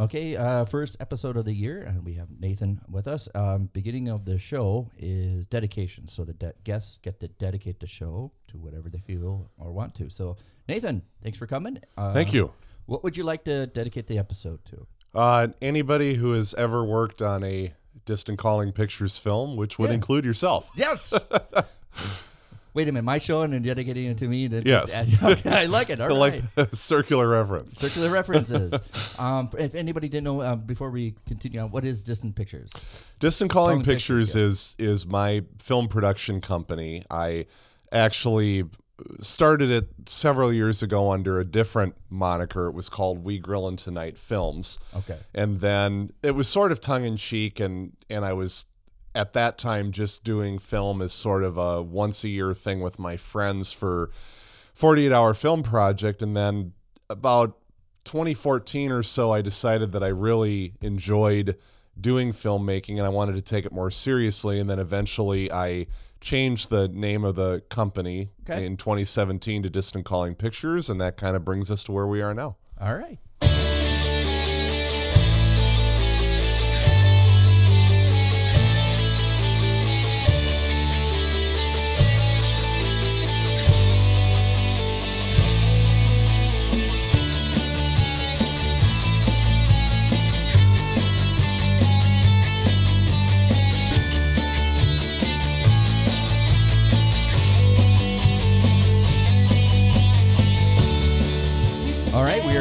Okay, uh, first episode of the year, and we have Nathan with us. Um, beginning of the show is dedication, so the de- guests get to dedicate the show to whatever they feel or want to. So, Nathan, thanks for coming. Uh, Thank you. What would you like to dedicate the episode to? Uh, anybody who has ever worked on a Distant Calling Pictures film, which would Yeah. include yourself. Yes. Wait a minute, my show and then dedicating it to me. To, Yes. okay, I like it. All right. like circular reference. Circular references. um, if anybody didn't know, um, before we continue on, what is Distant Pictures? Distant Calling, Calling Pictures, Pictures is is my film production company. I actually started it several years ago under a different moniker. It was called We Grillin' Tonight Films. Okay. and then it was sort of tongue in cheek and and I was at that time just doing film as sort of a once a year thing with my friends for 48 hour film project and then about 2014 or so I decided that I really enjoyed doing filmmaking and I wanted to take it more seriously and then eventually I changed the name of the company Okay. in 2017 to Distant Calling Pictures and that kind of brings us to where we are now. All right.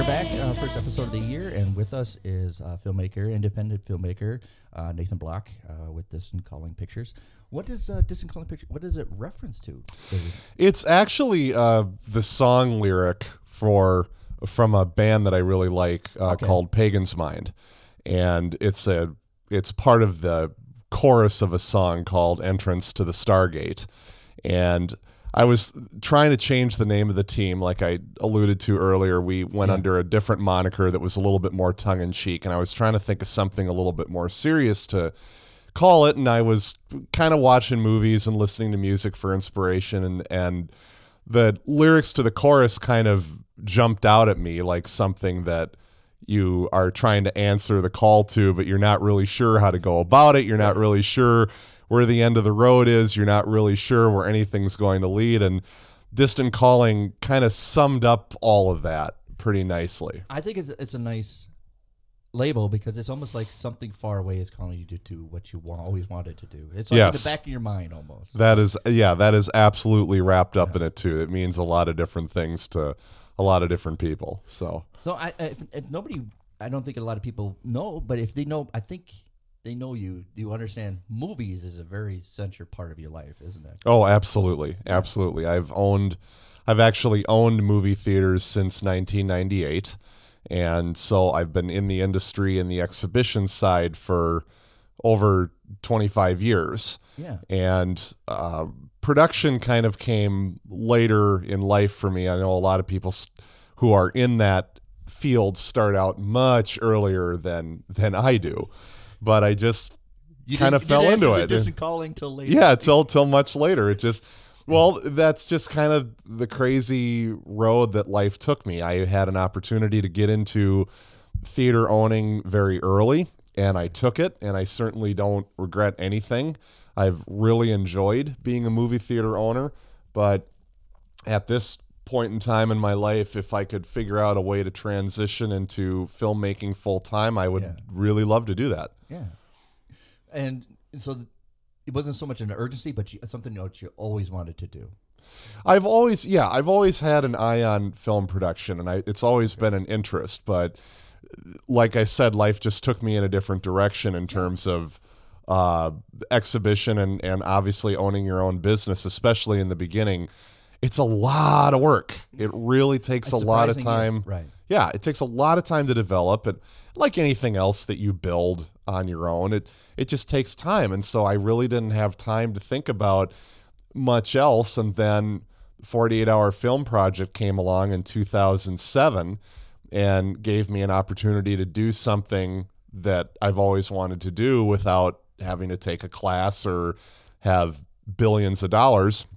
Are back. Uh, first episode of the year, and with us is uh, filmmaker, independent filmmaker uh, Nathan Block uh, with Distant Calling Pictures. What is uh, Distant Calling Pictures? What does it reference to? It- It's actually uh, the song lyric for from a band that I really like uh, Okay. called Pagan's Mind, and it's a it's part of the chorus of a song called Entrance to the Stargate, and I was trying to change the name of the team, like I alluded to earlier. We went under a different moniker that was a little bit more tongue in cheek, and I was trying to think of something a little bit more serious to call it and I was kind of watching movies and listening to music for inspiration and and the lyrics to the chorus kind of jumped out at me like something that you are trying to answer the call to but you're not really sure how to go about it. You're not really sure where the end of the road is you're not really sure where anything's going to lead and distant calling kind of summed up all of that pretty nicely I think it's, it's a nice label because it's almost like something far away is calling you to do what you want, always wanted to do. It's like in the back of your mind almost. That is, yeah, that is absolutely wrapped up in it too. It means a lot of different things to a lot of different people. So, So I, I if, if nobody, I don't think a lot of people know, but if they know, I think they know you. You understand movies is a very central part of your life, isn't it? oh, absolutely, absolutely. I've owned, I've actually owned movie theaters since 1998, and so I've been in the industry in the exhibition side for over 25 years. Yeah. and uh, production kind of came later in life for me. I know a lot of people who are in that field start out much earlier than than I do, but I just kind of fell into it. Distant calling till later. Yeah, till till much later. It just well, that's just kind of the crazy road that life took me. I had an opportunity to get into theater owning very early and I took it and I certainly don't regret anything. I've really enjoyed being a movie theater owner, but at this point in time in my life if I could figure out a way to transition into filmmaking full time, I would Yeah. really love to do that. Yeah. And so it wasn't so much an urgency, but you, something that you always wanted to do. I've always, yeah, I've always had an eye on film production, and I, it's always been an interest. But like I said, life just took me in a different direction in terms of uh, exhibition and and obviously owning your own business, especially in the beginning. It's a lot of work. It really takes a lot of time. Right. Yeah, it takes a lot of time to develop it. Like anything else that you build on your own, it it just takes time. And so I really didn't have time to think about much else. And then 48 Hour Film Project came along in 2007 and gave me an opportunity to do something that I've always wanted to do without having to take a class or have billions of dollars.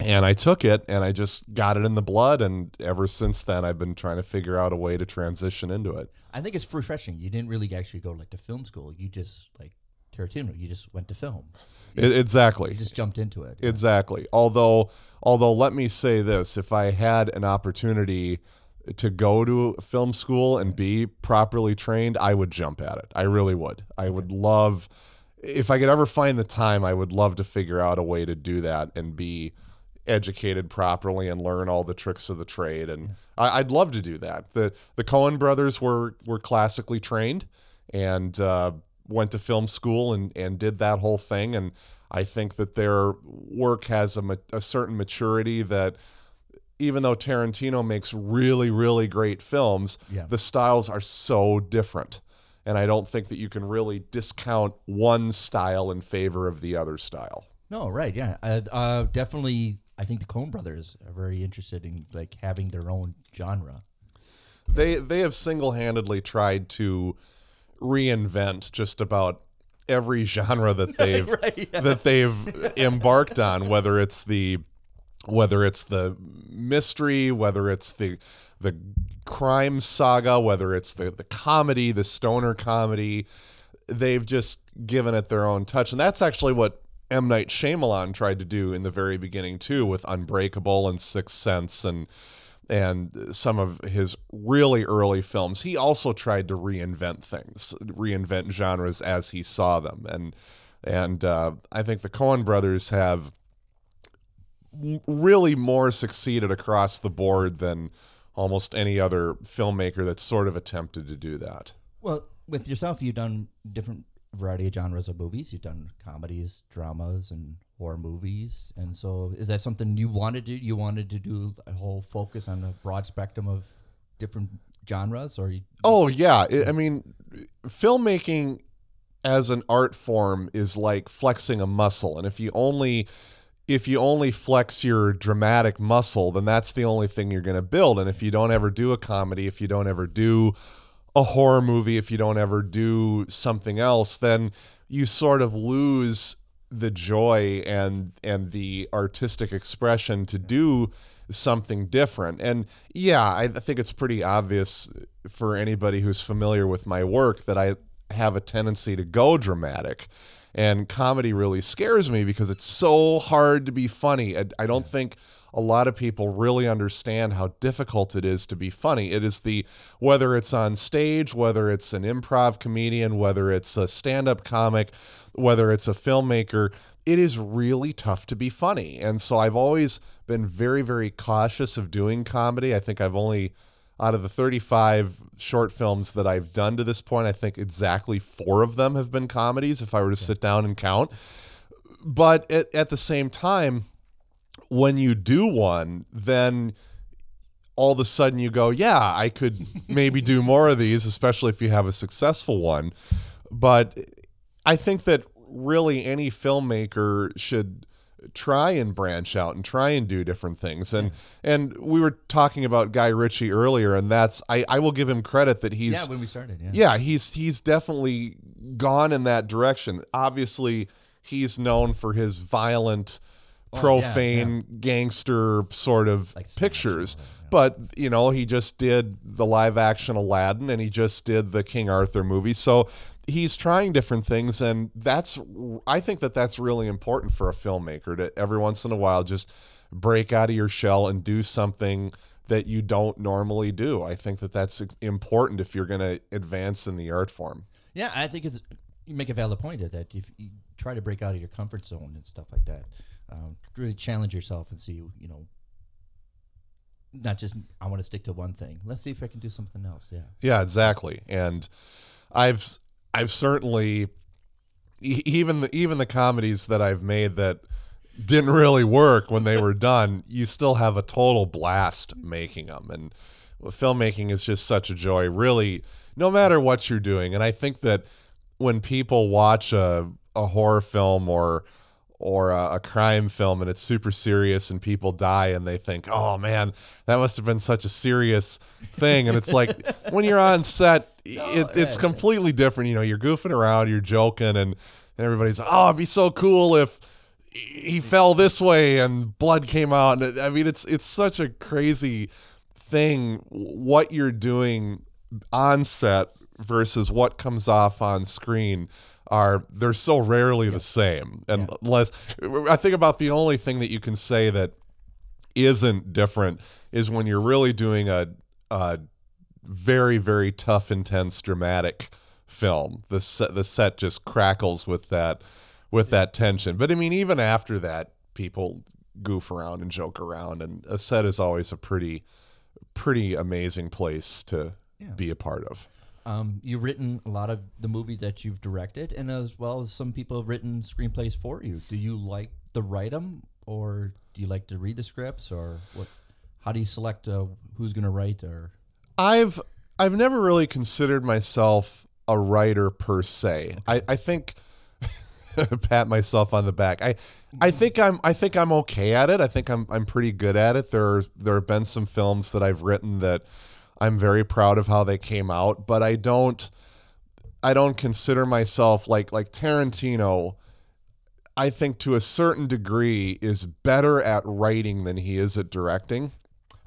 And I took it and I just got it in the blood and ever since then I've been trying to figure out a way to transition into it. I think it's refreshing. You didn't really actually go like to film school. You just like Tarantino. You just went to film. It, exactly. You just jumped into it. Exactly. Although although let me say this, if I had an opportunity to go to film school and be properly trained, I would jump at it. I really would. I would love if I could ever find the time, I would love to figure out a way to do that and be educated properly and learn all the tricks of the trade. And I, would love to do that. the The Coen brothers were were classically trained and uh, went to film school and and did that whole thing. And I think that their work has a, ma- a certain maturity that. Even though Tarantino makes really, really great films, Yeah. the styles are so different. And I don't think that you can really discount one style in favor of the other style. No, right, yeah, uh, uh, definitely. I think the Coen Brothers are very interested in like having their own genre. They they have single-handedly tried to reinvent just about every genre that they've Right, yeah. that they've embarked on whether it's the whether it's the mystery, whether it's the the crime saga, whether it's the the comedy, the stoner comedy, they've just given it their own touch, and that's actually what M Night Shyamalan tried to do in the very beginning too, with Unbreakable and Sixth Sense and and some of his really early films. He also tried to reinvent things, reinvent genres as he saw them, and and uh, I think the Coen Brothers have really more succeeded across the board than almost any other filmmaker that's sort of attempted to do that. Well, with yourself, you've done different variety of genres of movies. You've done comedies, dramas, and horror movies. And so, is that something you wanted to? You wanted to do a whole focus on a broad spectrum of different genres, or you, Oh yeah, I mean, filmmaking as an art form is like flexing a muscle, and if you only if you only flex your dramatic muscle, then that's the only thing you're going to build. And if you don't ever do a comedy, if you don't ever do a horror movie, if you don't ever do something else, then you sort of lose the joy and and the artistic expression to do something different. And yeah, I think it's pretty obvious for anybody who's familiar with my work that I have a tendency to go dramatic. And comedy really scares me because it's so hard to be funny. I, I don't think a lot of people really understand how difficult it is to be funny. It is the whether it's on stage, whether it's an improv comedian, whether it's a stand-up comic, whether it's a filmmaker, it is really tough to be funny. And so I've always been very very cautious of doing comedy. I think I've only out of the 35 short films that I've done to this point, I think exactly 4 of them have been comedies if I were to sit down and count. But at, at the same time, when you do one, then all of a sudden you go, yeah, I could maybe do more of these, especially if you have a successful one. But I think that really any filmmaker should try and branch out and try and do different things. And and we were talking about Guy Ritchie earlier, and that's I, I will give him credit that he's yeah, when we started, yeah, yeah, he's he's definitely gone in that direction. Obviously, he's known for his violent, Oh, yeah, profane, gangster sort of Like pictures. and all that, yeah. But you know, he just did the live action Aladdin, and he just did the King Arthur movie. So he's trying different things, and that's I think that that's really important for a filmmaker to every once in a while just break out of your shell and do something that you don't normally do. I think that that's important if you're going to advance in the art form. Yeah, I think it's you make a valid point of that if you try to break out of your comfort zone and stuff like that, um, really challenge yourself and see you know, not just I want to stick to one thing. Let's see if I can do something else. Yeah, Yeah, exactly. And I've I've certainly e- even the, even the comedies that I've made that didn't really work when they were done, you still have a total blast making them. And filmmaking is just such a joy, really, no matter what you're doing. And I think that when people watch a, a horror film or or a, a crime film and it's super serious and people die and they think, oh man, that must have been such a serious thing. And it's like when you're on set, oh, it, it's yeah. completely different. You know, you're goofing around, you're joking, and everybody's, oh, it'd be so cool if he fell this way and blood came out and I mean it's it's such a crazy thing what you're doing on set versus what comes off on screen are they're so rarely the same and unless I think about the only thing that you can say that isn't different is when you're really doing a, a very very tough intense dramatic film the set the set just crackles with that with that tension. But i mean even after that people goof around and joke around and a set is always a pretty pretty amazing place to Yeah. be a part of Um, you've written a lot of the movies that you've directed, and as well as some people have written screenplays for you. Do you like to write them, or do you like to read the scripts, or what? How do you select uh, who's going to write? Or I've I've never really considered myself a writer per se. I, I think pat myself on the back. I I think I'm I think I'm okay at it. I think I'm I'm pretty good at it. There there have been some films that I've written that I'm very proud of how they came out, but I don't I don't consider myself like like Tarantino I think to a certain degree is better at writing than he is at directing.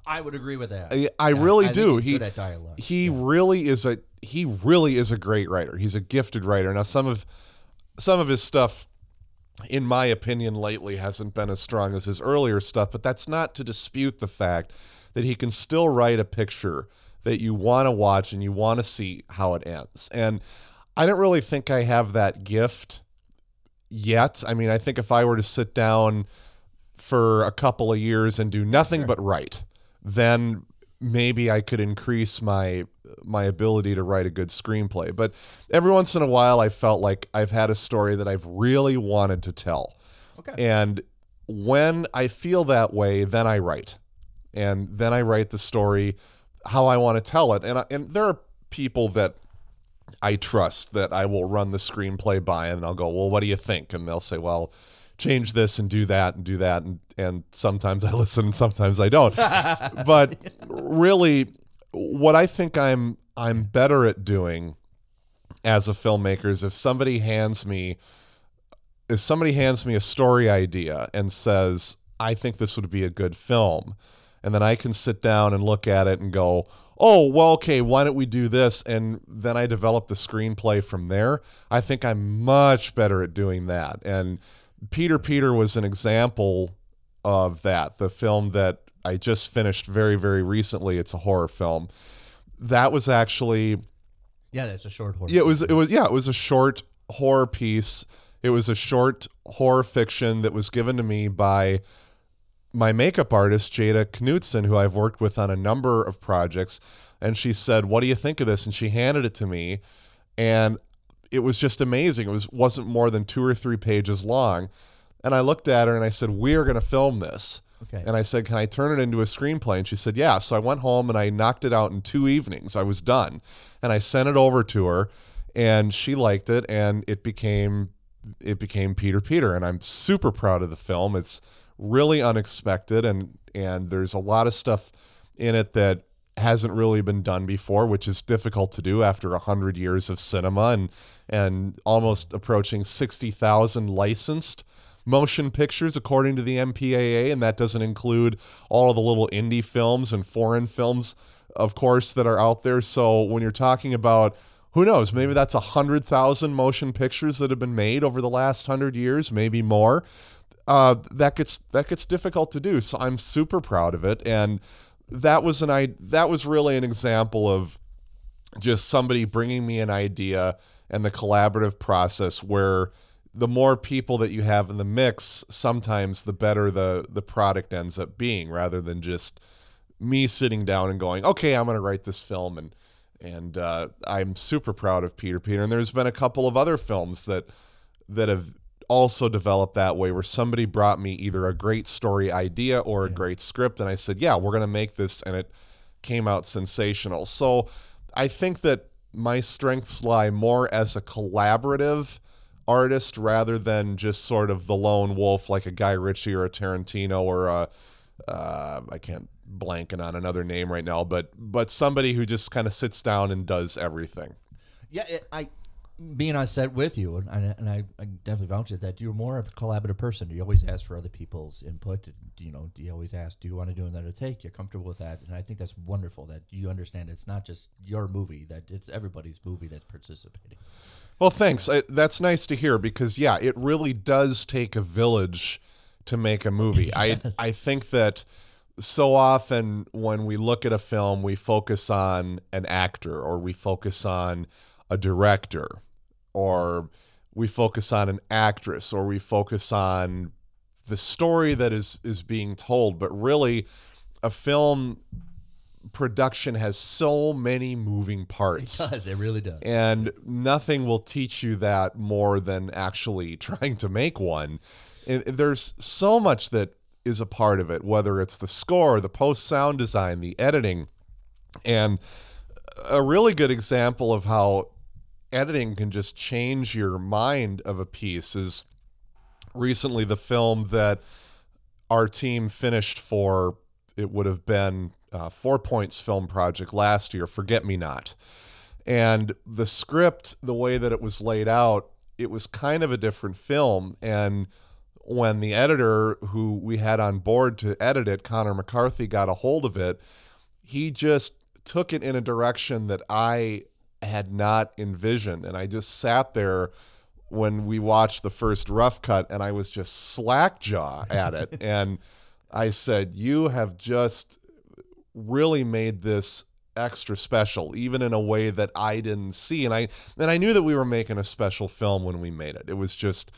I would agree with that. I, I Yeah, really think do. He good at dialogue. he really is a he really is a great writer. He's a gifted writer. Now some of some of his stuff in my opinion lately hasn't been as strong as his earlier stuff, but that's not to dispute the fact that he can still write a picture that you want to watch and you want to see how it ends. And I don't really think I have that gift yet. I mean, I think if I were to sit down for a couple of years and do nothing but write, then maybe I could increase my my ability to write a good screenplay. But every once in a while I felt like I've had a story that I've really wanted to tell. Okay. And when I feel that way, then I write. And then I write the story how I want to tell it. And I, and there are people that I trust that I will run the screenplay by and I'll go, "Well, what do you think?" and they'll say, "Well, change this and do that and do that and and sometimes I listen and sometimes I don't. but really what I think I'm I'm better at doing as a filmmaker is if somebody hands me if somebody hands me a story idea and says, I think this would be a good film, and then I can sit down and look at it and go, oh, well, okay, why don't we do this? And then I develop the screenplay from there. I think I'm much better at doing that. And Peter Peter was an example of that. The film that I just finished very, very recently, it's a horror film. That was actually yeah, that's a short horror. yeah, it was it was yeah, it was a short horror piece. It was a short horror fiction that was given to me by my makeup artist Jada Knutson, who I've worked with on a number of projects, and she said, "What do you think of this?" And she handed it to me, and it was just amazing. It was wasn't more than two or three pages long, and I looked at her and I said, "We are going to film this." Okay. And I said, Can I turn it into a screenplay? And she said, Yeah. So I went home and I knocked it out in two evenings. I was done. And I sent it over to her and she liked it and it became it became Peter Peter. And I'm super proud of the film. It's really unexpected and and there's a lot of stuff in it that hasn't really been done before, which is difficult to do after hundred years of cinema and and almost approaching sixty thousand licensed motion pictures according to the MPAA, and that doesn't include all the little indie films and foreign films, of course, that are out there. So when you're talking about who knows, maybe that's a hundred thousand motion pictures that have been made over the last hundred years, maybe more. Uh, that gets that gets difficult to do. So I'm super proud of it, and that was an I that was really an example of just somebody bringing me an idea and the collaborative process where the more people that you have in the mix sometimes the better the the product ends up being rather than just me sitting down and going okay i'm going to write this film. And and uh, i'm super proud of peter peter. And there's been a couple of other films that that have also developed that way where somebody brought me either a great story idea or a great script and i said yeah we're going to make this and it came out sensational so i think that my strengths lie more as a collaborative artist rather than just sort of the lone wolf like a Guy Ritchie or a Tarantino or a uh, I can't blanking on another name right now, but but somebody who just kind of sits down and does everything. Yeah, it, I being on set with you, and, I- and I, I definitely vouch at that. You're more of a collaborative person. You always ask for other people's input. Do You know, do you always ask, "Do you want to do another take?" You're comfortable with that, and I think that's wonderful that you understand it's not just your movie; that it's everybody's movie that's participating. Well, thanks. I, that's nice to hear because yeah, it really does take a village to make a movie. I I think that so often when we look at a film, we focus on an actor or we focus on a director or we focus on an actress or we focus on the story that is is being told, but really a film production has so many moving parts It does. It really does. and nothing will teach you that more than actually trying to make one. And there's so much that is a part of it, whether it's the score, the post sound design, the editing. And a really good example of how editing can just change your mind of a piece is recently the film that our team finished for it would have been uh, four points film project last year forget me not. And the script the way that it was laid out it was kind of a different film. And when the editor who we had on board to edit it connor mccarthy got a hold of it he just took it in a direction that i had not envisioned. And i just sat there when we watched the first rough cut and i was just slack jaw at it. And i said you have just really made this extra special even in a way that I didn't see. And I and I knew that we were making a special film when we made it. It was just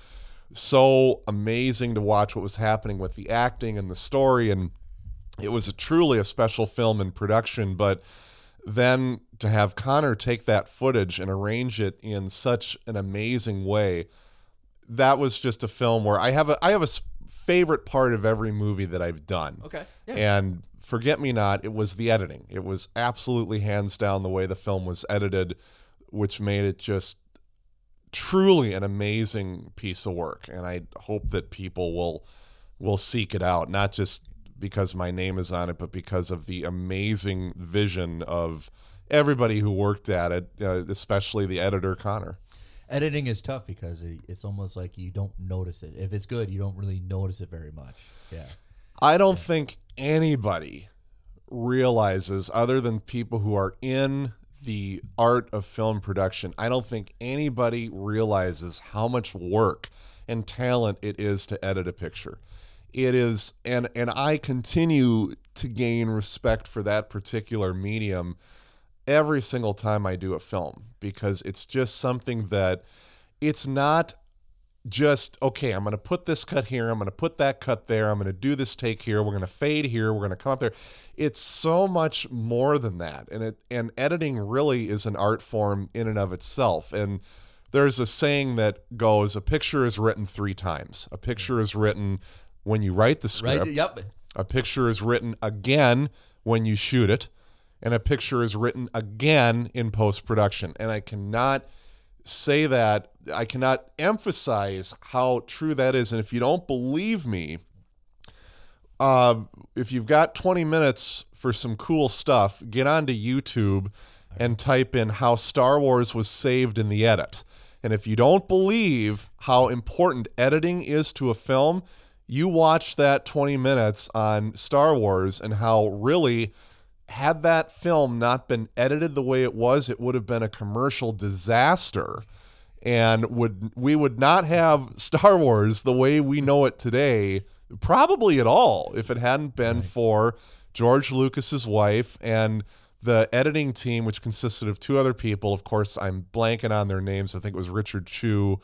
so amazing to watch what was happening with the acting and the story. And it was a truly a special film in production. But then to have Connor take that footage and arrange it in such an amazing way that was just a film where I have a I have a favorite part of every movie that I've done. Okay. Yeah. And Forget Me Not, it was the editing. It was absolutely hands down the way the film was edited, which made it just truly an amazing piece of work. And I hope that people will will seek it out, not just because my name is on it, but because of the amazing vision of everybody who worked at it, uh, especially the editor Connor. Editing is tough because it, it's almost like you don't notice it. If it's good, you don't really notice it very much. Yeah. I don't think anybody realizes, other than people who are in the art of film production, I don't think anybody realizes how much work and talent it is to edit a picture. It is, and and I continue to gain respect for that particular medium every single time I do a film because it's just something that it's not just okay i'm going to put this cut here i'm going to put that cut there i'm going to do this take here we're going to fade here we're going to come up there it's so much more than that and it and editing really is an art form in and of itself and there's a saying that goes a picture is written three times a picture is written when you write the script Right. Yep. a picture is written again when you shoot it, and a picture is written again in post production. And I cannot say that, I cannot emphasize how true that is. And if you don't believe me, uh, if you've got 20 minutes for some cool stuff, get onto YouTube and type in how Star Wars was saved in the edit. And if you don't believe how important editing is to a film, you watch that 20 minutes on Star Wars and how really had that film not been edited the way it was, it would have been a commercial disaster and would we would not have Star Wars the way we know it today probably at all if it hadn't been for George Lucas's wife and the editing team which consisted of two other people. Of course I'm blanking on their names. I think it was Richard Chew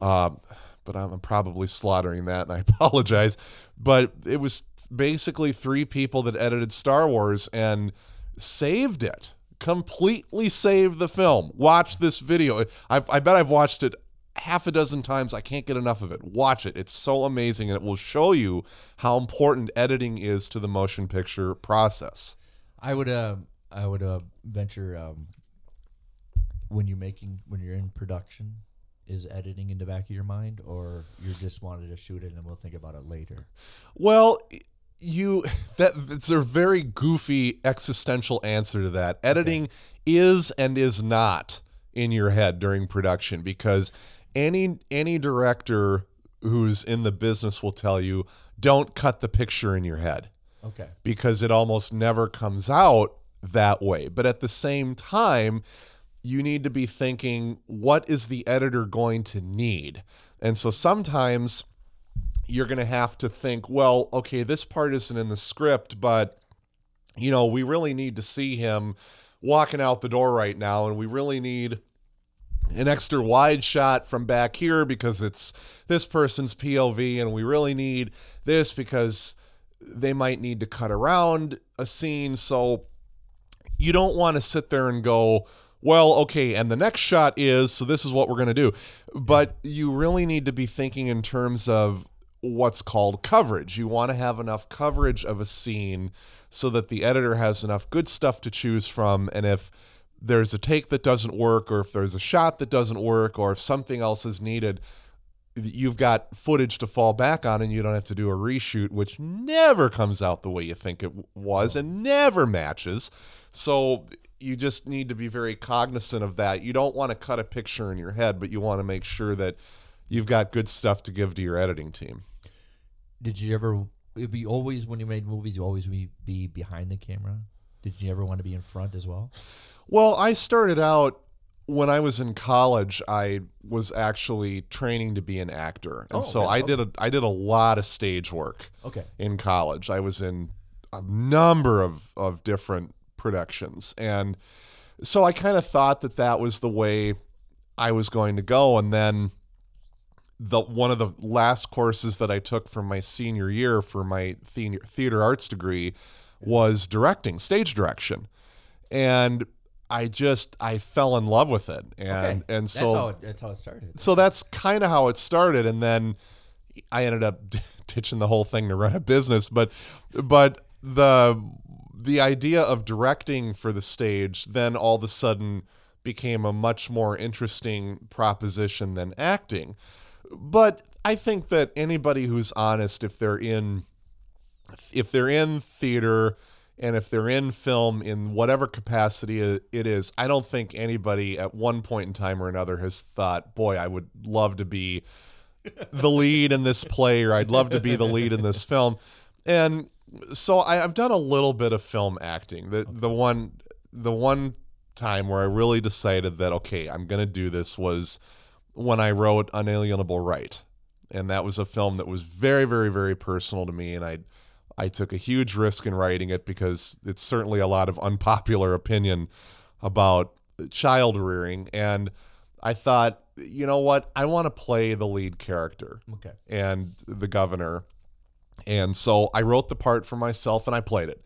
um, but I'm probably slaughtering that and I apologize. But it was basically three people that edited Star Wars and saved it. Completely saved the film. Watch this video. I've, i bet i've watched it half a dozen times. I can't get enough of it. Watch it. It's so amazing and it will show you how important editing is to the motion picture process. I would uh I would uh venture um when you're making when you're in production is editing in the back of your mind or you just wanted to shoot it and we'll think about it later. Well, you that it's a very goofy existential answer to that. Editing is and is not in your head during production because any any director who's in the business will tell you don't cut the picture in your head Okay. because it almost never comes out that way. But at the same time, you need to be thinking, what is the editor going to need? And so sometimes you're going to have to think, well, okay, this part isn't in the script, but you know, we really need to see him walking out the door right now, and we really need an extra wide shot from back here because it's this person's POV, and we really need this because they might need to cut around a scene. So you don't want to sit there and go, well, okay, and the next shot is, so this is what we're going to do. But you really need to be thinking in terms of what's called coverage. You want to have enough coverage of a scene so that the editor has enough good stuff to choose from. And if there's a take that doesn't work, or if there's a shot that doesn't work, or if something else is needed, you've got footage to fall back on and you don't have to do a reshoot which never comes out the way you think it was and never matches so you just need to be very cognizant of that you don't want to cut a picture in your head but you want to make sure that you've got good stuff to give to your editing team Did you ever? If you always, when you made movies, you always be, be behind the camera. Did you ever want to be in front as well? Well, I started out when I was in college. I was actually training to be an actor, and Oh, so? I did a I did a lot of stage work Okay. in college. I was in a number of of different productions, and so I kind of thought that that was the way I was going to go. And then the one of the last courses that I took from my senior year for my theater, theater arts degree was directing, stage direction, and I just I fell in love with it, and okay. and that's so how it, that's how it started. so that's kind of how it started. And then i ended up ditching the whole thing to run a business. But but the the idea of directing for the stage then all of a sudden became a much more interesting proposition than acting but i think that anybody who's honest if they're in if they're in theater and if they're in film in whatever capacity it is, I don't think anybody at one point in time or another has thought, boy, I would love to be the lead in this play or I'd love to be the lead in this film. And so I, I've done a little bit of film acting. The the one the one time where I really decided that okay, I'm gonna do this was when I wrote Unalienable Right. And that was a film that was very, very, very personal to me and I I took a huge risk in writing it because it's certainly a lot of unpopular opinion about child rearing. And I thought, you know what? I want to play the lead character Okay. and the governor. And so I wrote the part for myself and I played it.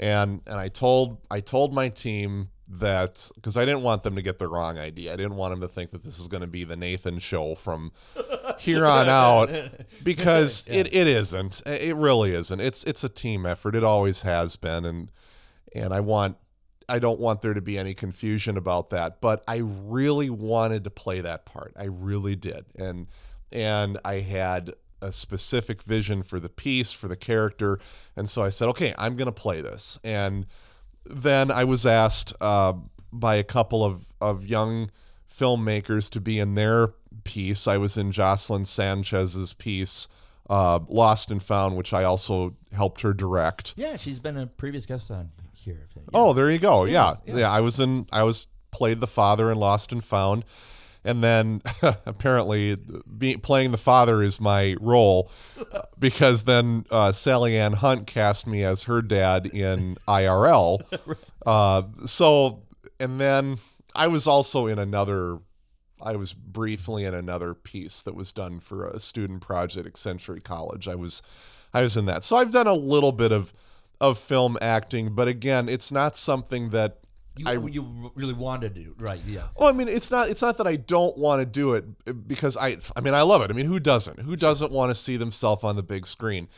And and I told I told my team that because I didn't want them to get the wrong idea. I didn't want them to think that this is going to be the Nathan show from here on out because it, it isn't. It really isn't. It's it's a team effort. It always has been and and I want I don't want there to be any confusion about that, but I really wanted to play that part. I really did. And and I had a specific vision for the piece, for the character, and so I said, "Okay, I'm going to play this." And then I was asked uh, by a couple of, of young filmmakers to be in their piece. I was in Jocelyn Sanchez's piece, uh, Lost and Found, which I also helped her direct. Yeah, she's been a previous guest on here. Yeah. Oh, there you go. Yeah. Yes, yeah. I was in I was played the father in Lost and Found. And then apparently be, playing the father is my role because then uh, Sally Ann Hunt cast me as her dad in IRL. Uh, so, and then I was also in another, I was briefly in another piece that was done for a student project at Century College. I was, I was in that. So I've done a little bit of, of film acting, but again, it's not something that You, I- you really wanted to do right? Yeah. well, I mean, it's not it's not that I don't want to do it uh, because I I mean I love it. I mean, who doesn't? Who doesn't want to see themselves on the big screen?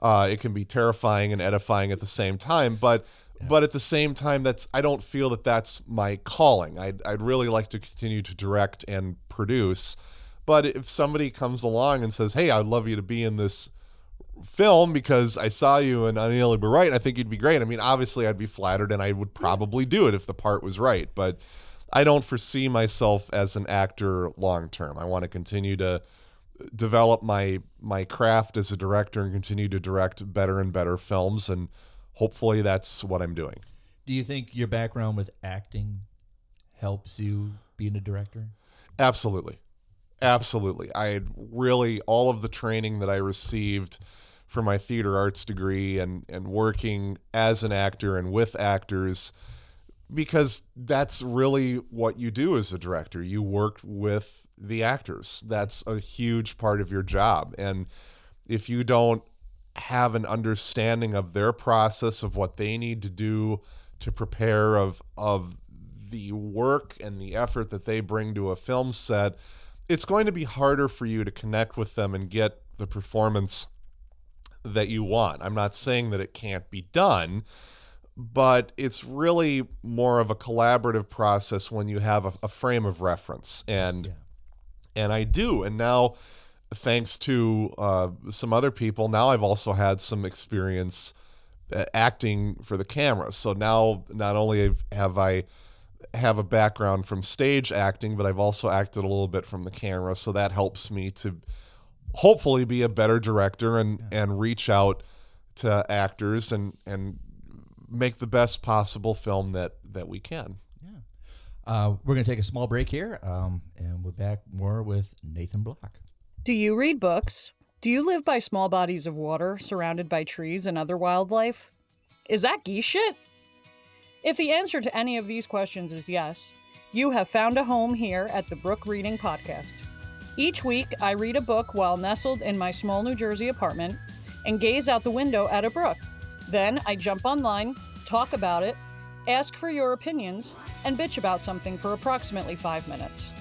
Uh, it can be terrifying and edifying at the same time, but but at the same time, that's I don't feel that that's my calling. I'd I'd really like to continue to direct and produce, but if somebody comes along and says, "Hey, I'd love you to be in this." Film because I saw you in Unalienable Right. I think you'd be great. I mean, obviously, I'd be flattered and I would probably do it if the part was right. But I don't foresee myself as an actor long term. I want to continue to uh, develop my my craft as a director and continue to direct better and better films and hopefully that's what I'm doing. Do you think your background with acting helps you being a director? Absolutely. Absolutely. I had really all of the training that I received for my theater arts degree and and working as an actor and with actors because that's really what you do as a director. You work with the actors. That's a huge part of your job. And if you don't have an understanding of their process of what they need to do to prepare of of the work and the effort that they bring to a film set, it's going to be harder for you to connect with them and get the performance that you want. I'm not saying that it can't be done, but it's really more of a collaborative process when you have a, a frame of reference. And Yeah. and I do. And now, thanks to uh, some other people, now I've also had some experience uh, acting for the camera. So now, not only have, have I have a background from stage acting, but I've also acted a little bit from the camera. So that helps me to hopefully be a better director and and reach out to actors and and make the best possible film that that we can. Yeah, uh, we're going to take a small break here, um, and we're back more with Nathan Block. Do you read books? Do you live by small bodies of water surrounded by trees and other wildlife? Is that geese shit? If the answer to any of these questions is yes, you have found a home here at the Brook Reading Podcast. Each week, I read a book while nestled in my small New Jersey apartment and gaze out the window at a brook. Then I jump online, talk about it, ask for your opinions, and bitch about something for approximately five minutes.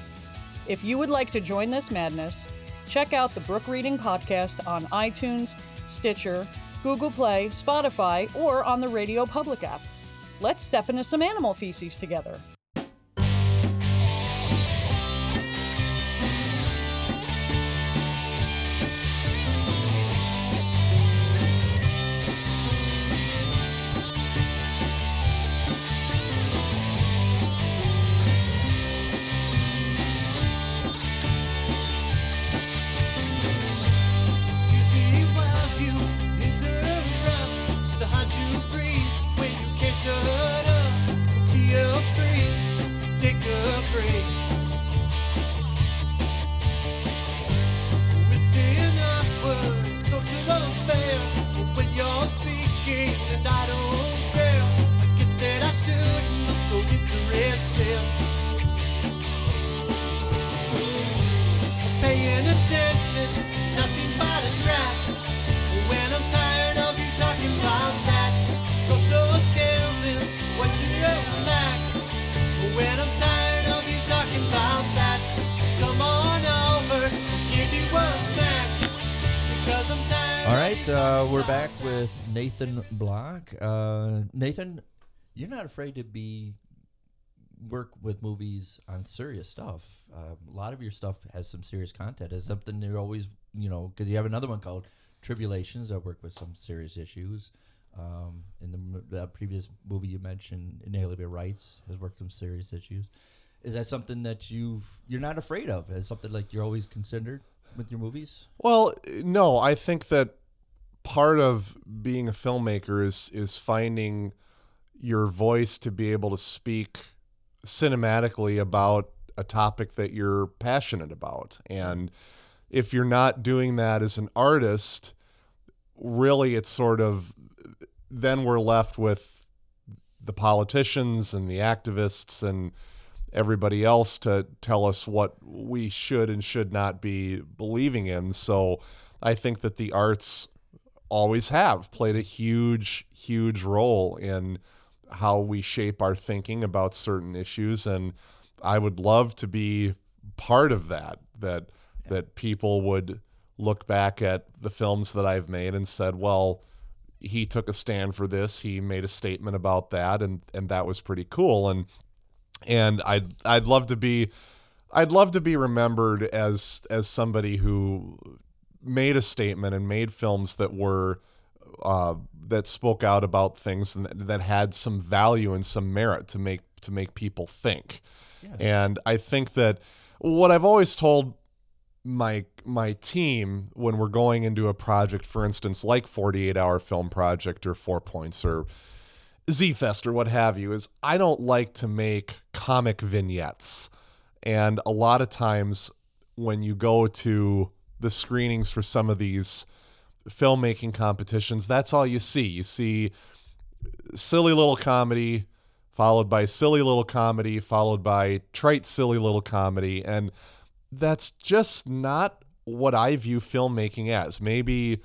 If you would like to join this madness, check out the Brook Reading Podcast on iTunes, Stitcher, Google Play, Spotify, or on the Radio Public app. Let's step into some animal feces together. Uh, we're back with Nathan Block. Uh, Nathan, you're not afraid to be work with movies on serious stuff. Uh, a lot of your stuff has some serious content. Is something you're always, you know, because you have another one called Tribulations. that work with some serious issues. Um, in the, the previous movie you mentioned, Inalienable Rights has worked some serious issues. Is that something that you've you're not afraid of? Is something like you're always considered with your movies? Well, no, I think that part of being a filmmaker is is finding your voice to be able to speak cinematically about a topic that you're passionate about. And if you're not doing that as an artist, really it's sort of then we're left with the politicians and the activists and everybody else to tell us what we should and should not be believing in. So I think that the arts always have played a huge, huge role in how we shape our thinking about certain issues. And I would love to be part of that, that that people would look back at the films that I've made and said, well, he took a stand for this. He made a statement about that, and and that was pretty cool. And and I'd I'd love to be I'd love to be remembered as as somebody who made a statement and made films that were uh, that spoke out about things and that, that had some value and some merit to make to make people think. And I think that what I've always told my my team when we're going into a project, for instance, like 48 hour film project or Four Points or Z Fest or what have you, is I don't like to make comic vignettes. And a lot of times when you go to the screenings for some of these filmmaking competitions, that's all you see. You see silly little comedy, followed by silly little comedy, followed by trite, silly little comedy. And that's just not what I view filmmaking as. Maybe,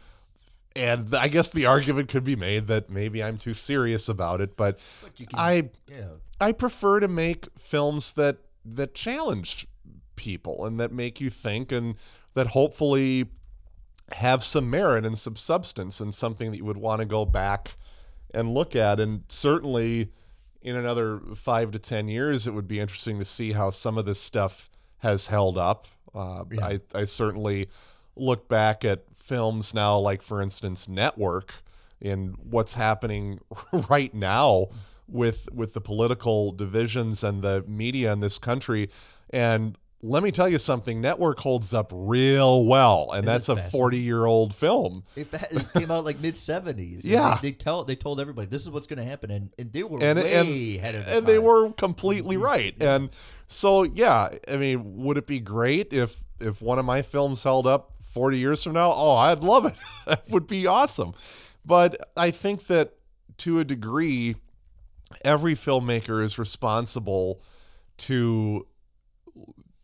and I guess the argument could be made that maybe I'm too serious about it, but you can- I Yeah. I prefer to make films that that challenge people and that make you think and that hopefully have some merit and some substance and something that you would want to go back and look at. And certainly in another 5 to 10 years it would be interesting to see how some of this stuff has held up. Uh, I, I certainly look back at films now like for instance network and what's happening right now with with the political divisions and the media in this country. And let me tell you something. Network holds up real well and that's a 40 year old film. It, it came out like mid seventies. Yeah. they, they tell they told everybody this is what's going to happen, and, and they were and way and, ahead of the and they were completely mm-hmm. right. And so yeah i mean would it be great if if one of my films held up 40 years from now? Oh i'd love it. That would be awesome. But i think that to a degree every filmmaker is responsible to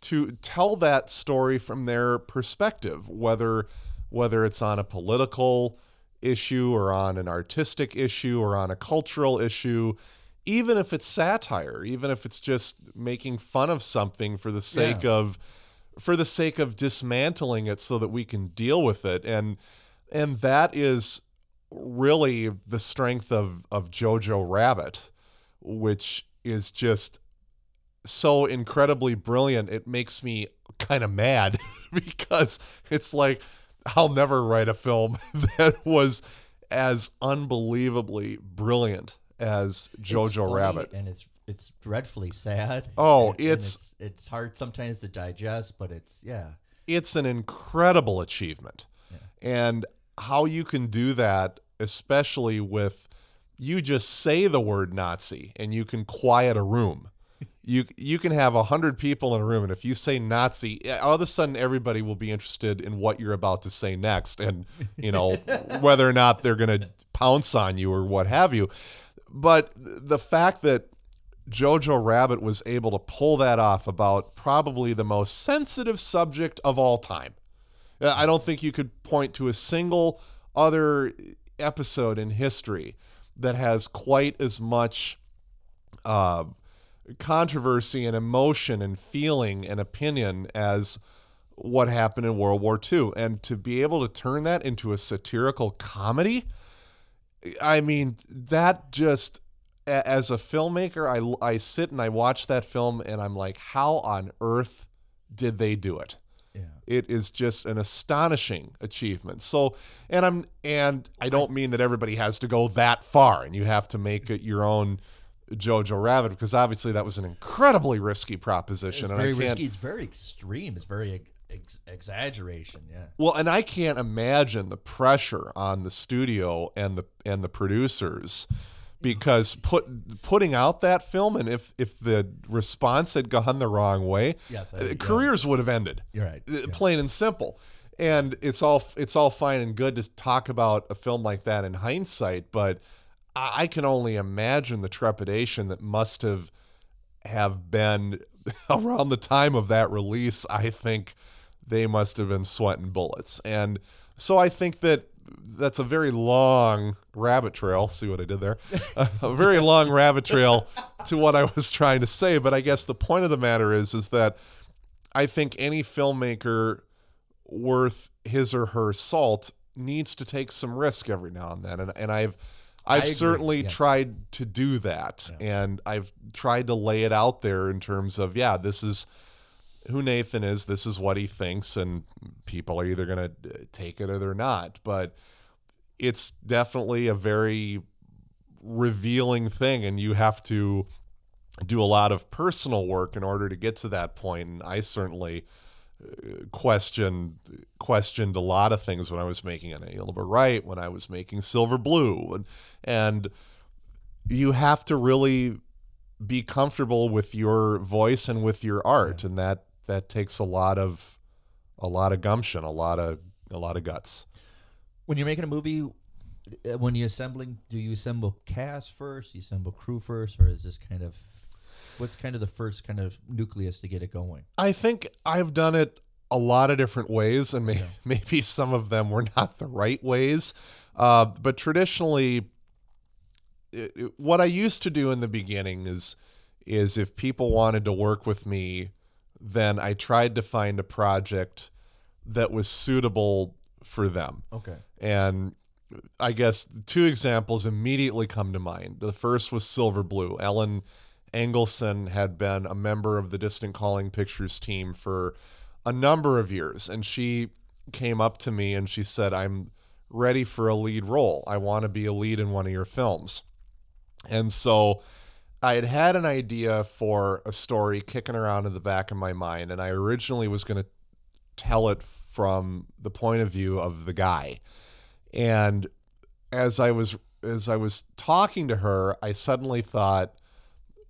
to tell that story from their perspective whether whether it's on a political issue or on an artistic issue or on a cultural issue even if it's satire even if it's just making fun of something for the sake of for the sake of dismantling it so that we can deal with it. And and that is really the strength of of Jojo Rabbit which is just so incredibly brilliant it makes me kind of mad because it's like I'll never write a film that was as unbelievably brilliant as Jojo funny, Rabbit. and it's it's dreadfully sad. Oh, and- and it's- it's it's hard sometimes to digest, but it's yeah. It's an incredible achievement. And how you can do that, especially with you just say the word Nazi and you can quiet a room. You you can have a hundred people in a room, and if you say Nazi, all of a sudden everybody will be interested in what you're about to say next, and you know whether or not they're going to pounce on you or what have you. But the fact that Jojo Rabbit was able to pull that off about probably the most sensitive subject of all time. I don't think you could point to a single other episode in history that has quite as much uh, controversy and emotion and feeling and opinion as what happened in World War II. And to be able to turn that into a satirical comedy, I mean, that just as a filmmaker, I I sit and I watch that film and I'm like, how on earth did they do it? Yeah. It is just an astonishing achievement. So, and I'm and I don't mean that everybody has to go that far and you have to make it your own Jojo Rabbit because obviously that was an incredibly risky proposition It's and very I can't risky. It's very extreme. It's very ex- ex- exaggeration. Yeah. Well, and I can't imagine the pressure on the studio and the and the producers because put putting out that film and if if the response had gone the wrong way, Yes, I- uh, yeah. careers would have ended. You're right. Uh, Plain and simple. And it's all it's all fine and good to talk about a film like that in hindsight, but I can only imagine the trepidation that must have have been around the time of that release. I think they must have been sweating bullets. And so I think that that's a very long rabbit trail. See what I did there? a very long rabbit trail to what I was trying to say. But I guess the point of the matter is, is that I think any filmmaker worth his or her salt needs to take some risk every now and then. And, and I've I've certainly yeah. tried to do that. And I've tried to lay it out there in terms of, yeah, this is who Nathan is, this is what he thinks, and people are either going to take it or they're not. But it's definitely a very revealing thing, and you have to do a lot of personal work in order to get to that point. and I certainly uh, questioned questioned a lot of things when I was making an But Right, when I was making Silver Blue and and you have to really be comfortable with your voice and with your art and that that takes a lot of a lot of gumption, a lot of a lot of guts. When you're making a movie, uh, when you're assembling, do you assemble cast first? You assemble crew first, or is this kind of what's kind of the first kind of nucleus to get it going? I think I've done it a lot of different ways, and may- Yeah. maybe some of them were not the right ways. Uh, but traditionally, it, it- what I used to do in the beginning is is if people wanted to work with me, then I tried to find a project that was suitable for them. Okay. And I guess two examples immediately come to mind. The first was Silver Blue. Ellen Engelson had been a member of the Distant Calling Pictures team for a number of years, and she came up to me and she said, I'm ready for a lead role. I want to be a lead in one of your films. And so I had had an idea for a story kicking around in the back of my mind, and I originally was going to tell it from the point of view of the guy. And as I was as I was talking to her, I suddenly thought,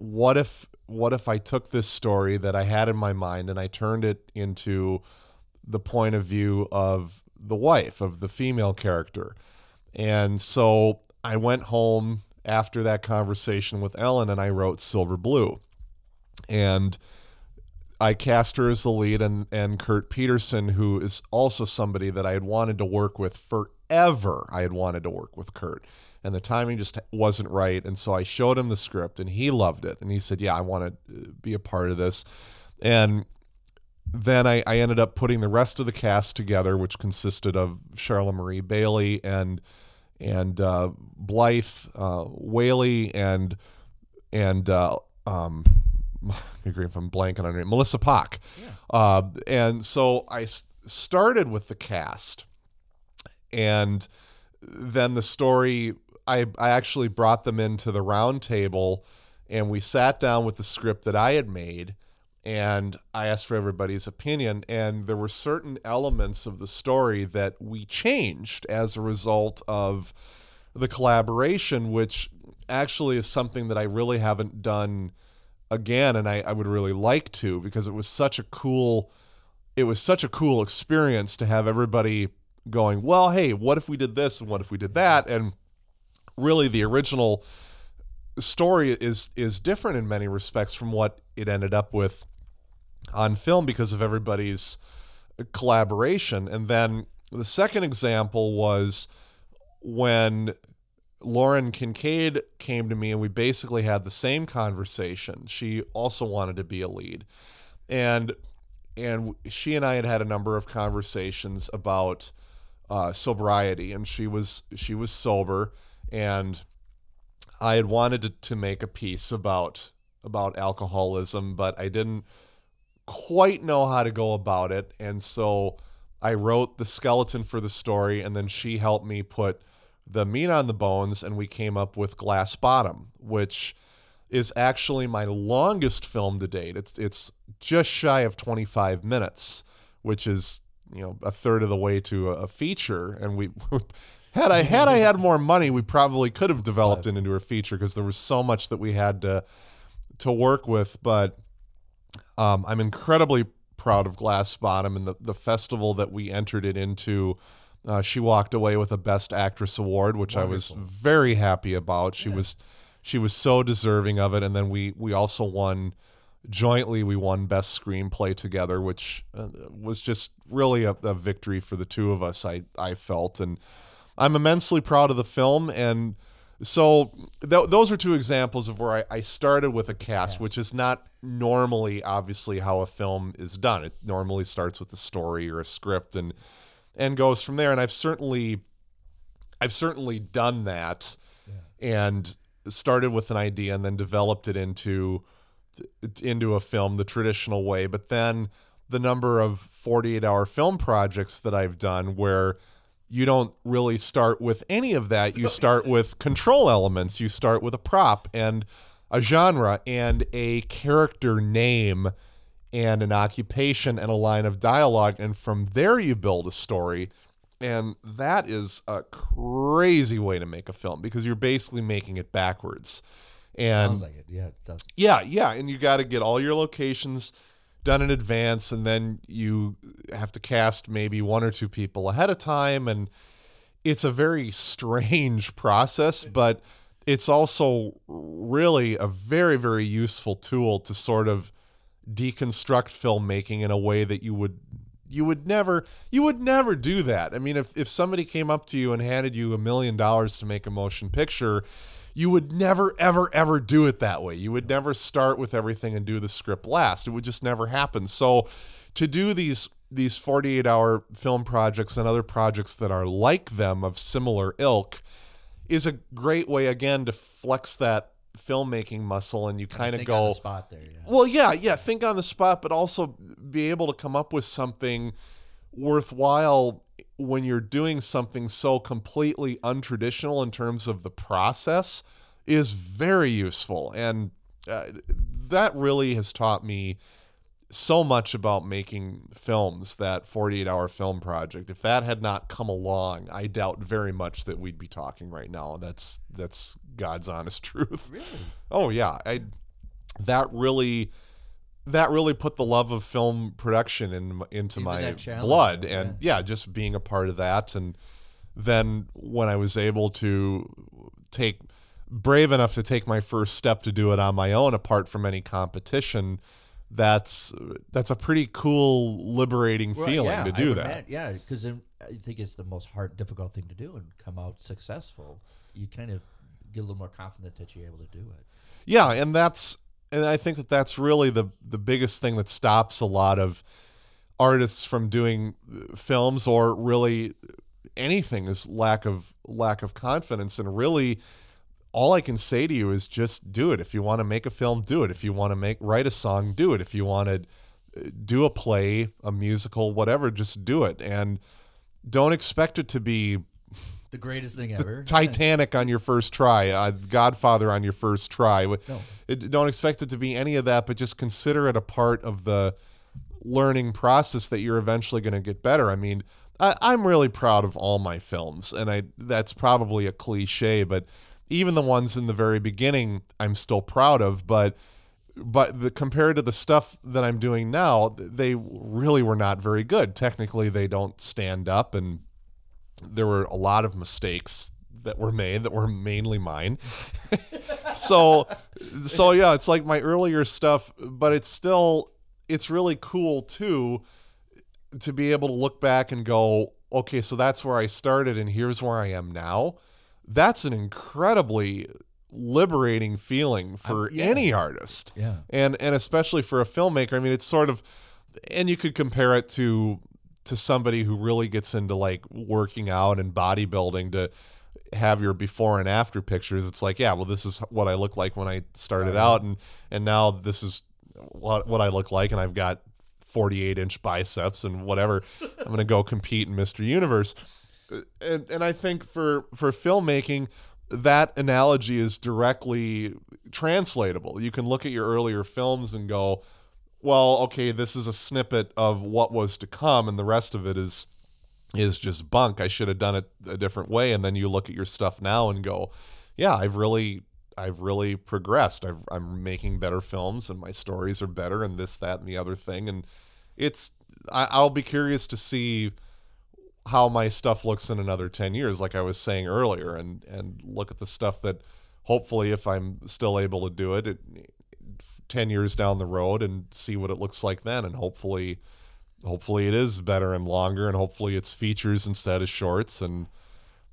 what if what if I took this story that I had in my mind and I turned it into the point of view of the wife of the female character. And so I went home after that conversation with Ellen and I wrote Silver Blue. And I cast her as the lead, and, and Kurt Peterson, who is also somebody that I had wanted to work with forever. I had wanted to work with Kurt, and the timing just wasn't right. And so I showed him the script, and he loved it. And he said, Yeah, I want to be a part of this. And then I, I ended up putting the rest of the cast together, which consisted of Charlotte Marie Bailey and and uh, Blythe uh, Whaley and and uh, um, agree if I'm blanking on her name, Melissa Pock. Uh, and so I s- started with the cast, and then the story. I I actually brought them into the round table, and we sat down with the script that I had made, and I asked for everybody's opinion. And there were certain elements of the story that we changed as a result of the collaboration, which actually is something that I really haven't done again, and I, I would really like to because it was such a cool it was such a cool experience to have everybody going, well, hey, what if we did this and what if we did that? And really the original story is is different in many respects from what it ended up with on film because of everybody's collaboration. And then the second example was when Lauren Kincaid came to me and we basically had the same conversation. She also wanted to be a lead. And and she and I had had a number of conversations about uh, sobriety and she was she was sober and I had wanted to, to make a piece about about alcoholism but I didn't quite know how to go about it and so I wrote the skeleton for the story and then she helped me put the meat on the bones and we came up with Glass Bottom which is actually my longest film to date. It's it's just shy of 25 minutes, which is you know a third of the way to a, a feature. And we had I had I had more money, we probably could have developed it into a feature because there was so much that we had to to work with. But um, I'm incredibly proud of Glass Bottom and the the festival that we entered it into. Uh, she walked away with a Best Actress award, which I was very happy about. She was she was so deserving of it and then we we also won jointly we won best screenplay together which uh, was just really a, a victory for the two of us i i felt and i'm immensely proud of the film and so th- those are two examples of where I, I started with a cast which is not normally obviously how a film is done. It normally starts with a story or a script and and goes from there and i've certainly i've certainly done that and started with an idea and then developed it into into a film the traditional way but then the number of 48 hour film projects that I've done where you don't really start with any of that. You start with control elements. You start with a prop and a genre and a character name and an occupation and a line of dialogue. And from there you build a story. And that is a crazy way to make a film because you're basically making it backwards. And Sounds like it. Yeah, it does. yeah, yeah, and you got to get all your locations done in advance, and then you have to cast maybe one or two people ahead of time, and it's a very strange process, but it's also really a very, very useful tool to sort of deconstruct filmmaking in a way that you would you would never you would never do that. I mean, if if somebody came up to you and handed you a million dollars to make a motion picture, you would never ever ever do it that way. You would never start with everything and do the script last. It would just never happen. So to do these these 48 hour film projects and other projects that are like them of similar ilk is a great way again to flex that filmmaking muscle and you kind of go on the spot there. Yeah. well, yeah, yeah. Think on the spot, but also be able to come up with something worthwhile when you're doing something so completely untraditional in terms of the process is very useful. And uh, that really has taught me so much about making films that 48 hour film project if that had not come along i doubt very much that we'd be talking right now that's that's god's honest truth Really? Oh yeah, I that really that really put the love of film production in into Even my blood yeah. and yeah, just being a part of that and then when I was able to take brave enough to take my first step to do it on my own apart from any competition that's that's a pretty cool liberating feeling yeah, to do that. imagine- yeah, because I think it's the most hard, difficult thing to do and come out successful. You kind of get a little more confident that you're able to do it. Yeah, and that's and I think that that's really the the biggest thing that stops a lot of artists from doing uh, films or really anything is lack of lack of confidence and really all I can say to you is just do it. If you want to make a film, do it. If you want to make write a song, do it. If you want to uh, do a play, a musical, whatever, just do it and don't expect it to be The greatest thing ever. Titanic on your first try, uh, Godfather on your first try. No. It, don't expect it to be any of that, but just consider it a part of the learning process that you're eventually going to get better. I mean, I, I'm really proud of all my films, and I that's probably a cliche, but even the ones in the very beginning, I'm still proud of. But but the compared to the stuff that I'm doing now, they really were not very good. Technically, they don't stand up and there were a lot of mistakes that were made that were mainly mine. so so yeah, it's like my earlier stuff, but it's still it's really cool too to be able to look back and go, okay, so that's where I started and here's where I am now. That's an incredibly liberating feeling for yeah. any artist Yeah. and and especially for a filmmaker. I mean, it's sort of, and you could compare it to to somebody who really gets into like working out and bodybuilding to have your before and after pictures. It's like, yeah, well, this is what I look like when I started out, and and now this is what what I look like, and I've got 48 inch biceps and whatever. I'm gonna go compete in Mr. Universe, uh, and and I think for for filmmaking that analogy is directly translatable. You can look at your earlier films and go, well, okay, this is a snippet of what was to come, and the rest of it is is just bunk. I should have done it a different way. And then you look at your stuff now and go, yeah, I've really I've really progressed. I've, I'm making better films, and my stories are better, and this, that, and the other thing. And it's I, I'll be curious to see how my stuff looks in another 10 years like i was saying earlier and and look at the stuff that hopefully if i'm still able to do it, it 10 years down the road and see what it looks like then. And hopefully hopefully it is better and longer and hopefully it's features instead of shorts. And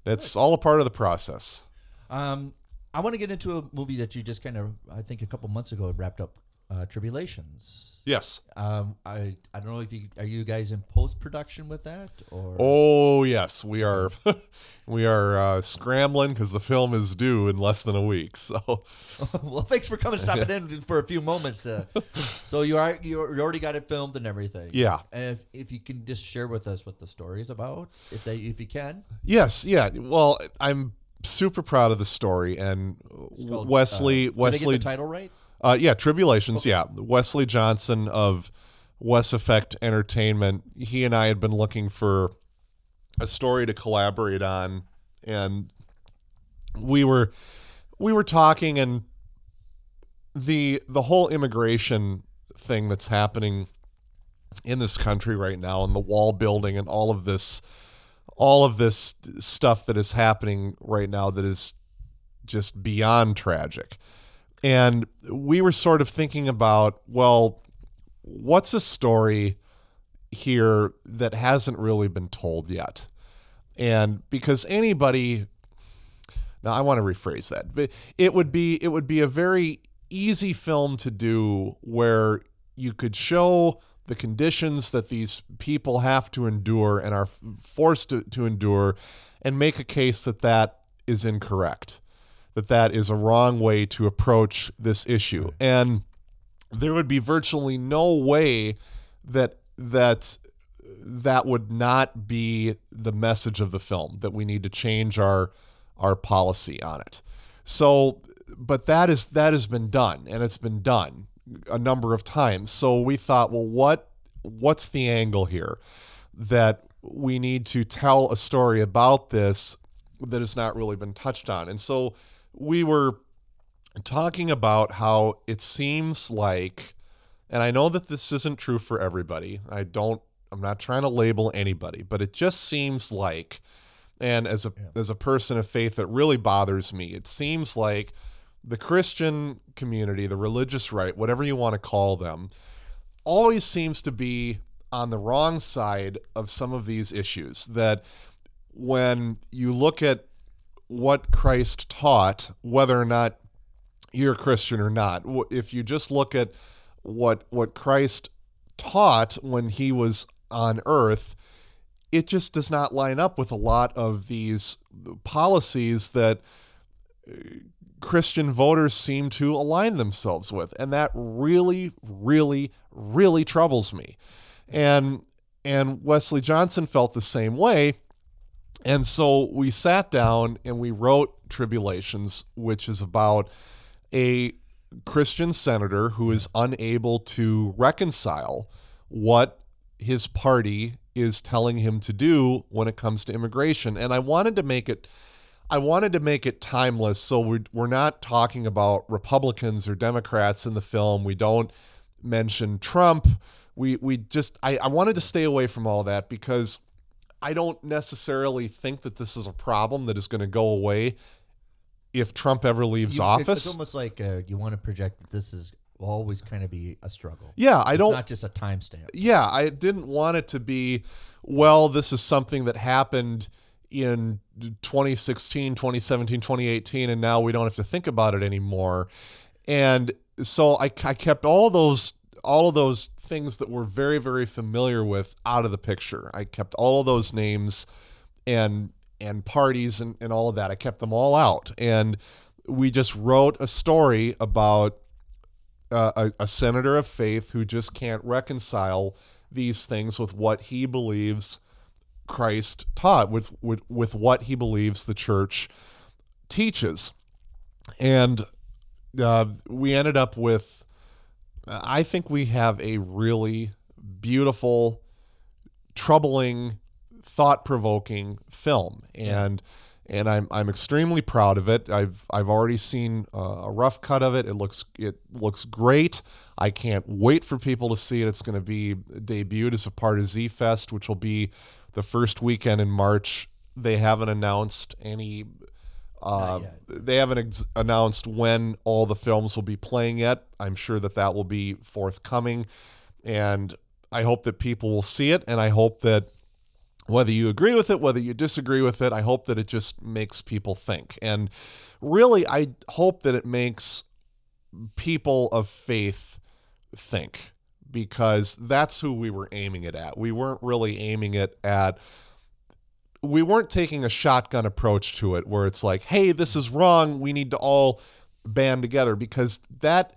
it's all a part of the process. Um, I want to get into a movie that you just kind of, I think, a couple months ago wrapped up, uh, Tribulations. Yes Um, I I don't know if you are you guys in post production with that or oh yes we are we are uh, scrambling because the film is due in less than a week so well, thanks for coming, stopping in for a few moments. Uh, so you are you already got it filmed and everything. Yeah. And if, if you can just share with us what the story is about, if they if you can. Yes, yeah. Well, I'm super proud of the story and called, Wesley uh, did I Wesley get the title right? Uh, yeah, Tribulations. Yeah, Wesley Johnson of Wes Effect Entertainment. He and I had been looking for a story to collaborate on, and we were we were talking, and the the whole immigration thing that's happening in this country right now, and the wall building, and all of this, all of this stuff that is happening right now that is just beyond tragic. And we were sort of thinking about, well, what's a story here that hasn't really been told yet? And because anybody now I want to rephrase that. But it would be it would be a very easy film to do where you could show the conditions that these people have to endure and are forced to, to endure and make a case that that is incorrect that that is a wrong way to approach this issue. And there would be virtually no way that that that would not be the message of the film that we need to change our our policy on it. So but that is that has been done and it's been done a number of times. So we thought well what what's the angle here? That we need to tell a story about this that has not really been touched on. And so we were talking about how it seems like and I know that this isn't true for everybody. I don't I'm not trying to label anybody, but it just seems like and as a as a person of faith it really bothers me. It seems like the Christian community, the religious right, whatever you want to call them, always seems to be on the wrong side of some of these issues that when you look at what Christ taught, whether or not you're a Christian or not. If you just look at what what Christ taught when he was on earth, it just does not line up with a lot of these policies that uh, Christian voters seem to align themselves with, and that really, really, really troubles me. And and Wesley Johnson felt the same way. And so we sat down and we wrote Tribulations, which is about a Christian senator who is unable to reconcile what his party is telling him to do when it comes to immigration. And I wanted to make it I wanted to make it timeless so we're, we're not talking about Republicans or Democrats in the film. We don't mention Trump. We we just I, I wanted to stay away from all that because I don't necessarily think that this is a problem that is going to go away if Trump ever leaves You- office. It's almost like uh, you want to project that this is will always kind of be a struggle. yeah, I It's don't not just a timestamp. yeah, I didn't want it to be, well, this is something that happened in 2016, 2017, 2018, and now we don't have to think about it anymore. And so I, I kept all those all of those things that we're very very familiar with out of the picture. I kept all of those names and and parties and, and all of that. I kept them all out. And we just wrote a story about uh, a, a senator of faith who just can't reconcile these things with what he believes Christ taught, with, with, with what he believes the church teaches. And uh, we ended up with, I think we have a really beautiful, troubling, thought provoking film. And and I'm I'm extremely proud of it. I've I've already seen uh, a rough cut of it. It looks it looks great. I can't wait for people to see it. It's going to be debuted as a part of Z Fest, which will be the first weekend in March. They haven't announced any. Uh, they haven't ex- announced when all the films will be playing yet. I'm sure that that will be forthcoming, and I hope that people will see it. And I hope that whether you agree with it, whether you disagree with it, I hope that it just makes people think. And really, I hope that it makes people of faith think because that's who we were aiming it at. We weren't really aiming it at, we weren't taking a shotgun approach to it where it's like, hey, this is wrong. We need to all band together because that,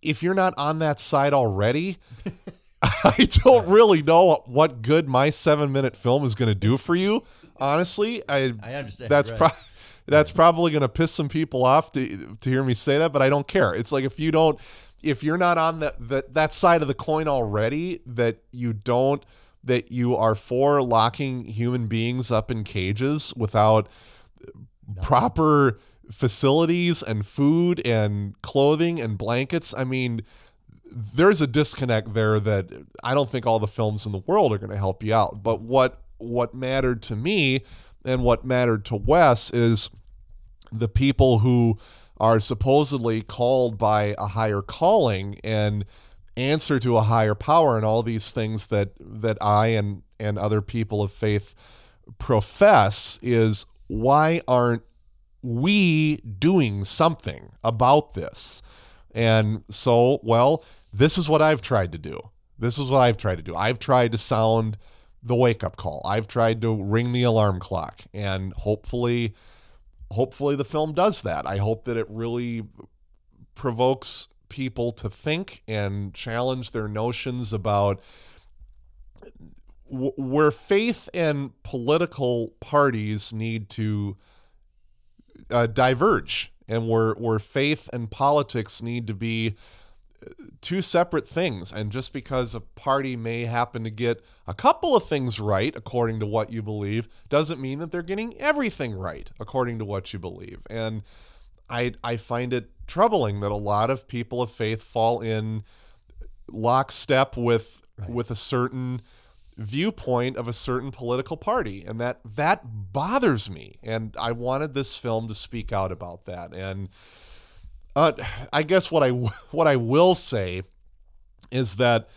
if you're not on that side already, I don't really know what good my seven minute film is going to do for you. Honestly, I I understand, That's right. pro- That's probably going to piss some people off to to hear me say that, but I don't care. It's like if you don't if you're not on that that that side of the coin already that you don't that you are for locking human beings up in cages without proper facilities and food and clothing and blankets. I mean, there's a disconnect there that I don't think all the films in the world are going to help you out. But what what mattered to me and what mattered to Wes is the people who are supposedly called by a higher calling and answer to a higher power and all these things that that I and and other people of faith profess is why aren't we doing something about this? And so, well, this is what I've tried to do. This is what I've tried to do. I've tried to sound the wake up call. I've tried to ring the alarm clock and hopefully hopefully the film does that. I hope that it really provokes people to think and challenge their notions about w- where faith and political parties need to uh, diverge and where where faith and politics need to be uh, two separate things. And just because a party may happen to get a couple of things right according to what you believe doesn't mean that they're getting everything right according to what you believe. And i i find it troubling that a lot of people of faith fall in lockstep with with a certain viewpoint of a certain political party and that that bothers me and I wanted this film to speak out about that and uh, I guess what I what I will say is that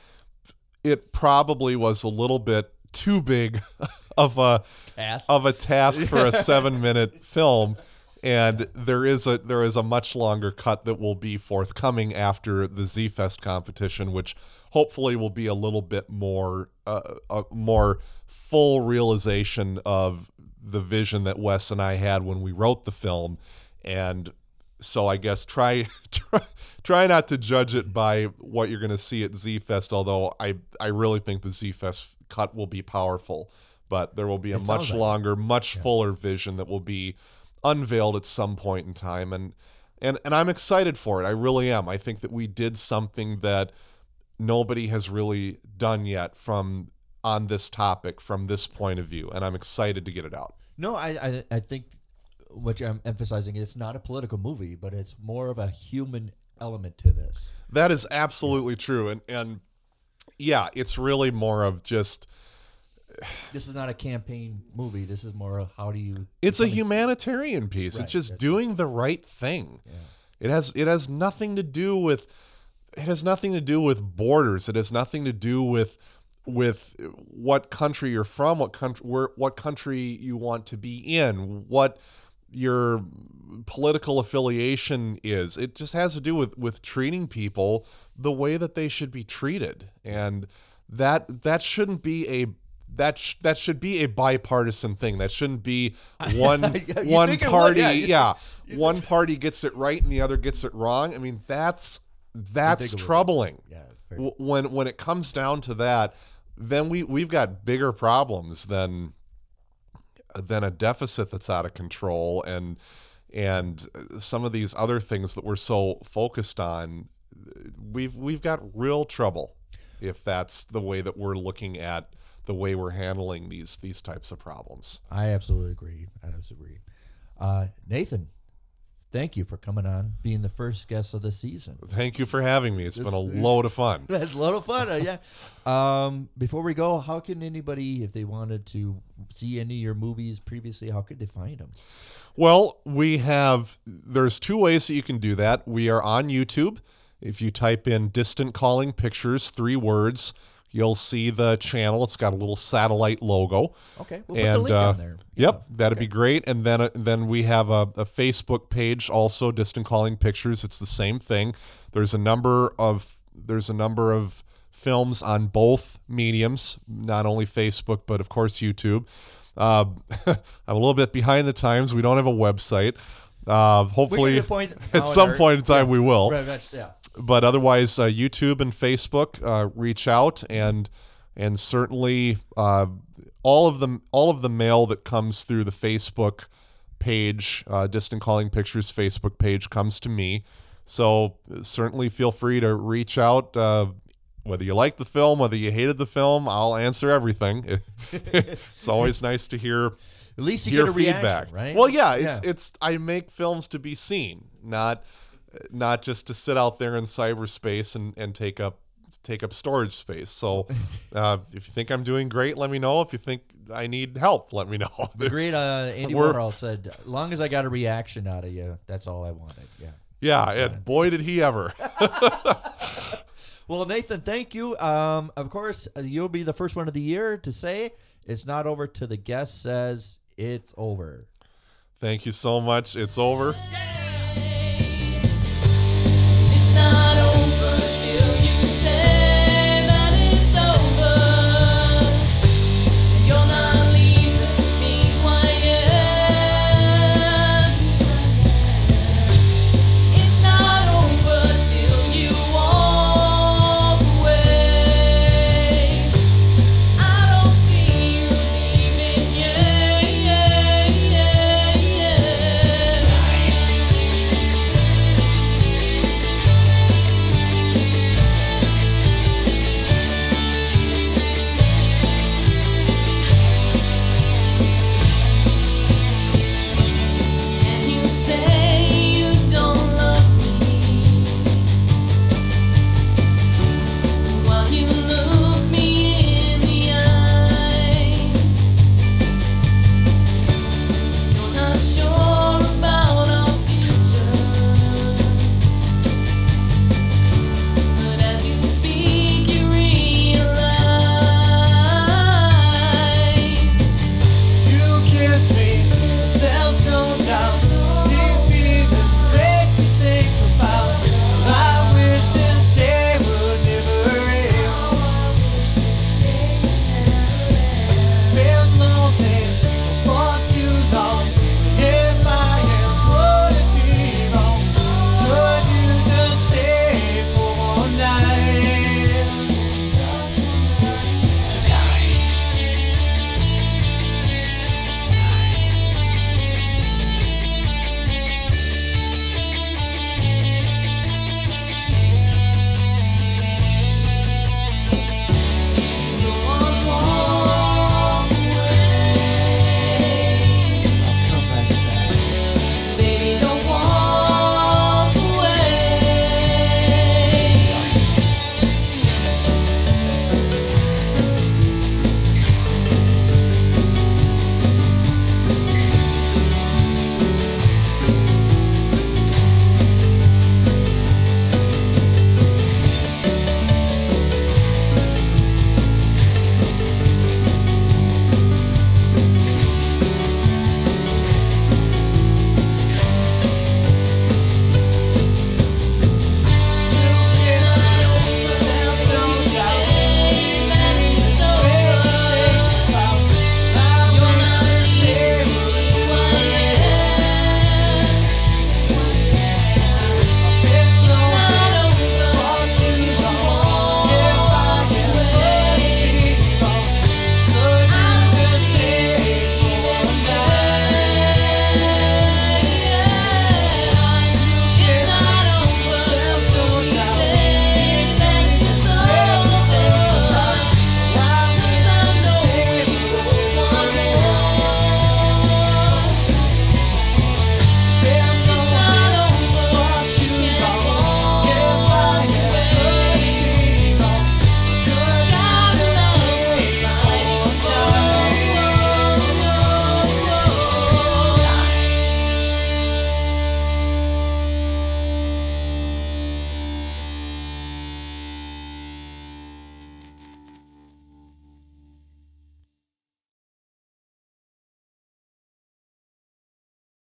it probably was a little bit too big of a Task. of a task for a 7 minute film and there is a there is a much longer cut that will be forthcoming after the Z Fest competition which hopefully will be a little bit more uh, a more full realization of the vision that Wes and I had when we wrote the film. And so I guess try try try not to judge it by what you're going to see at Z Fest although I I really think the Z Fest cut will be powerful. But there will be a It much sounds like it. longer much fuller vision that will be unveiled at some point in time and and and I'm excited for it. I really am. I think that we did something that nobody has really done yet from on this topic from this point of view and I'm excited to get it out. No, I, I I think what I'm emphasizing is not a political movie, but it's more of a human element to this. That is absolutely true, and and yeah, it's really more of just This is not a campaign movie. This is more of how do you. it's a humanitarian piece. Right, it's just doing the right thing. It has it has nothing to do with it has nothing to do with borders. It has nothing to do with with what country you're from, what country where what country you want to be in, what your political affiliation is. It just has to do with with treating people the way that they should be treated, and that that shouldn't be a that sh- that should be a bipartisan thing. That shouldn't be one one it would, party. yeah, Yeah, one party gets it right and the other gets it wrong. I mean, that's that's troubling. Yeah, W- When when it comes down to that, then we we've got bigger problems than than a deficit that's out of control and and some of these other things that we're so focused on we've we've got real trouble if that's the way that we're looking at the way we're handling these these types of problems. I absolutely agree. I absolutely agree. Uh, Nathan, thank you for coming on, being the first guest of the season. Thank you for having me. It's been a load of fun. That's a lot of fun. uh, yeah. Um, before we go, how can anybody, if they wanted to see any of your movies previously, how could they find them? Well, we have there's two ways that you can do that. We are on YouTube. If you type in distant calling pictures, three words, you'll see the channel. It's got a little satellite logo. Okay, we'll put the link uh, on there. Yep, that'd be great. And then uh, then we have a, a Facebook page also, Distant Calling Pictures. It's the same thing. There's a number of there's a number of films on both mediums, not only Facebook but of course YouTube. Uh, I'm a little bit behind the times. We don't have a website. Uh, hopefully, at some point in time we will Right, yeah. But otherwise uh, YouTube and Facebook uh, reach out and and certainly uh, all of the all of the mail that comes through the Facebook page, uh, Distant Calling Pictures Facebook page, comes to me. So uh, certainly feel free to reach out. Uh, whether you like the film, whether you hated the film, I'll answer everything. it's always nice to hear At least you get a feedback. reaction, right? Well, yeah, it's it's I make films to be seen, not not just to sit out there in cyberspace and, and take up take up storage space. So uh, if you think I'm doing great, let me know. If you think I need help, let me know. the great uh, Andy Warhol said, "As long as I got a reaction out of you, that's all I wanted." Yeah. yeah, and boy did he ever. Well, Nathan, thank you. Um, of course, uh, you'll be the first one of the year to say it's not over till the guest says it's over. Thank you so much. It's over. Yeah,